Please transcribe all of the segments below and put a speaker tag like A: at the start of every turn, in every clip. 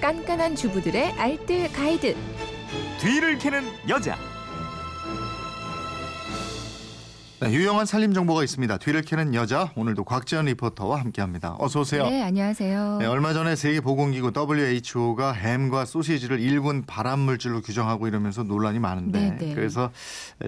A: 깐깐한 주부들의 알뜰 가이드.
B: 뒤를 캐는 여자.
C: 네, 유용한 살림 정보가 있습니다. 뒤를 캐는 여자 오늘도 곽지연 리포터와 함께합니다. 어서 오세요.
D: 네, 안녕하세요.
C: 네, 얼마 전에 세계 보건기구 WHO가 햄과 소시지를 일군 발암 물질로 규정하고 이러면서 논란이 많은데
D: 네, 네.
C: 그래서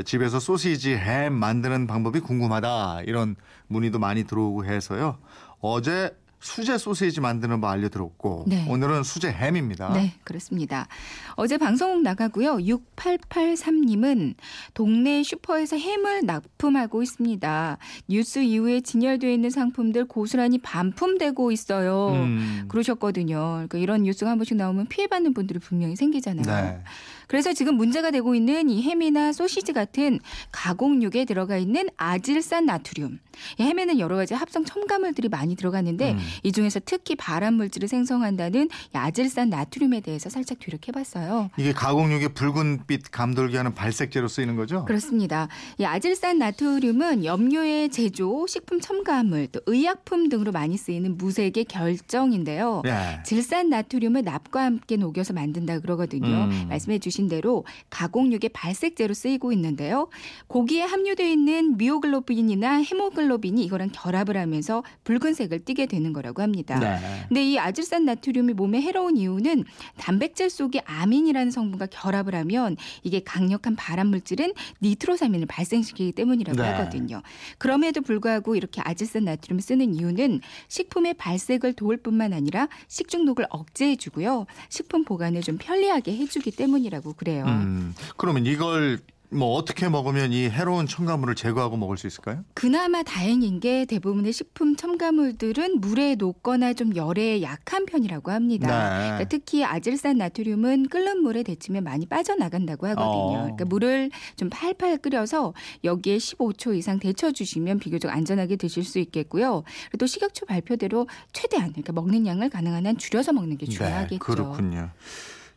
C: 집에서 소시지 햄 만드는 방법이 궁금하다 이런 문의도 많이 들어오고 해서요. 어제 수제 소시지 만드는 법 알려드렸고
D: 네.
C: 오늘은 수제 햄입니다.
D: 네, 그렇습니다. 어제 방송 나가고요. 6883님은 동네 슈퍼에서 햄을 납품하고 있습니다. 뉴스 이후에 진열되어 있는 상품들 고스란히 반품되고 있어요.
C: 음.
D: 그러셨거든요. 그러니까 이런 뉴스가 한 번씩 나오면 피해받는 분들이 분명히 생기잖아요.
C: 네.
D: 그래서 지금 문제가 되고 있는 이 햄이나 소시지 같은 가공육에 들어가 있는 아질산 나트륨. 이 햄에는 여러 가지 합성 첨가물들이 많이 들어가는데
C: 음.
D: 이 중에서 특히 발암 물질을 생성한다는 이 아질산 나트륨에 대해서 살짝 뒤력해봤어요.
C: 이게 가공육의 붉은빛 감돌게 하는 발색제로 쓰이는 거죠?
D: 그렇습니다. 이 아질산 나트륨은 염료의 제조, 식품 첨가물, 또 의약품 등으로 많이 쓰이는 무색의 결정인데요.
C: 네.
D: 질산 나트륨을 납과 함께 녹여서 만든다 그러거든요.
C: 음.
D: 말씀해 주신 대로 가공육의 발색제로 쓰이고 있는데요. 고기에 함유되어 있는 미오글로빈이나 헤모글로빈이 이거랑 결합을 하면서 붉은색을 띠게 되는 거라고 합니다.
C: 네.
D: 근데 이 아질산 나트륨이 몸에 해로운 이유는 단백질 속에 아민이라는 성분과 결합을 하면 이게 강력한 발암 물질인 니트로사민을 발생시키기 때문이라고
C: 네.
D: 하거든요. 그럼에도 불구하고 이렇게 아질산 나트륨을 쓰는 이유는 식품의 발색을 도울 뿐만 아니라 식중독을 억제해 주고요. 식품 보관을 좀 편리하게 해 주기 때문이라고 그래요.
C: 음, 그러면 이걸 뭐 어떻게 먹으면 이 해로운 첨가물을 제거하고 먹을 수 있을까요?
D: 그나마 다행인 게 대부분의 식품 첨가물들은 물에 녹거나 좀 열에 약한 편이라고 합니다.
C: 네.
D: 그러니까 특히 아질산 나트륨은 끓는 물에 데치면 많이 빠져나간다고 하거든요.
C: 어.
D: 그러니까 물을 좀 팔팔 끓여서 여기에 15초 이상 데쳐주시면 비교적 안전하게 드실 수 있겠고요. 또 식약처 발표대로 최대한 그러니까 먹는 양을 가능한 한 줄여서 먹는 게 중요하겠죠.
C: 네, 그렇군요.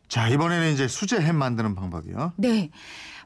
C: 자, 이번에는 이제 수제 햄 만드는 방법이요.
D: 네.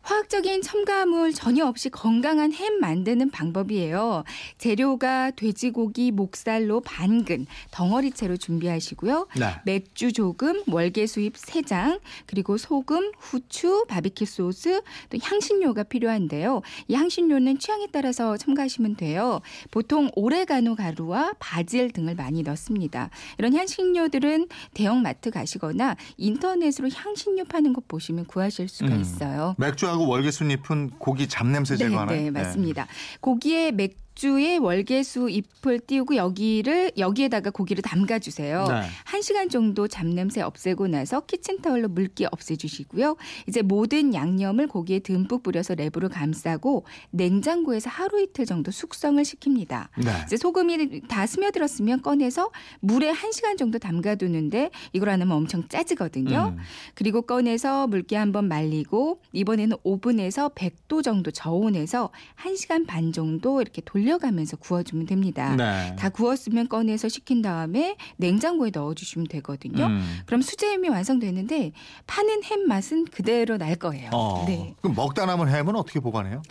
D: 화학적인 첨가물 전혀 없이 건강한 햄 만드는 방법이에요. 재료가 돼지고기 목살로 반근, 덩어리채로 준비하시고요.
C: 네.
D: 맥주 조금, 월계수잎 3장, 그리고 소금, 후추, 바비큐 소스, 또 향신료가 필요한데요. 이 향신료는 취향에 따라서 첨가하시면 돼요. 보통 오레가노 가루와 바질 등을 많이 넣습니다. 이런 향신료들은 대형 마트 가시거나 인터넷 으로 향신료 파는 곳 보시면 구하실 수가
C: 음.
D: 있어요.
C: 맥주하고 월계수잎은 고기 잡냄새
D: 네,
C: 제거하나요?
D: 네, 맞습니다. 고기에 맥 주에 월계수 잎을 띄우고 여기를 여기에다가 고기를 담가 주세요.
C: 네.
D: 한 시간 정도 잡냄새 없애고 나서 키친타올로 물기 없애 주시고요. 이제 모든 양념을 고기에 듬뿍 뿌려서 랩으로 감싸고 냉장고에서 하루 이틀 정도 숙성을 시킵니다.
C: 네.
D: 이제 소금이 다 스며들었으면 꺼내서 물에 한 시간 정도 담가 두는데 이걸 안 하면 엄청 짜지거든요.
C: 음.
D: 그리고 꺼내서 물기 한번 말리고 이번에는 오븐에서 100도 정도 저온에서 1시간 반 정도 이렇게 돌려 가면서 구워주면 됩니다.
C: 네.
D: 다 구웠으면 꺼내서 식힌 다음에 냉장고에 넣어주시면 되거든요.
C: 음.
D: 그럼 수제햄이 완성되는데 파는 햄 맛은 그대로 날 거예요.
C: 어.
D: 네.
C: 그럼 먹다 남은 햄은 어떻게 보관해요?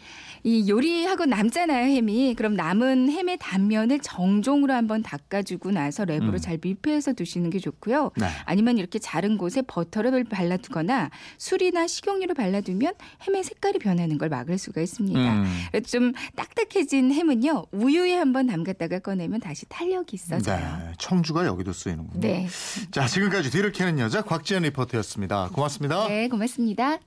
D: 이 요리하고 남잖아요 햄이. 그럼 남은 햄의 단면을 정종으로 한번 닦아주고 나서 랩으로
C: 음.
D: 잘 밀폐해서 두시는 게 좋고요.
C: 네.
D: 아니면 이렇게 자른 곳에 버터를 발라두거나 술이나 식용유를 발라두면 햄의 색깔이 변하는 걸 막을 수가 있습니다.
C: 음.
D: 좀 딱딱해진 햄은 요 우유에 한번 담갔다가 꺼내면 다시 탄력이 있어져요.
C: 네. 청주가 여기도 쓰이는군요.
D: 네,
C: 자, 지금까지 뒤를 캐는 여자 곽지연 리포터였습니다. 고맙습니다.
D: 네 고맙습니다.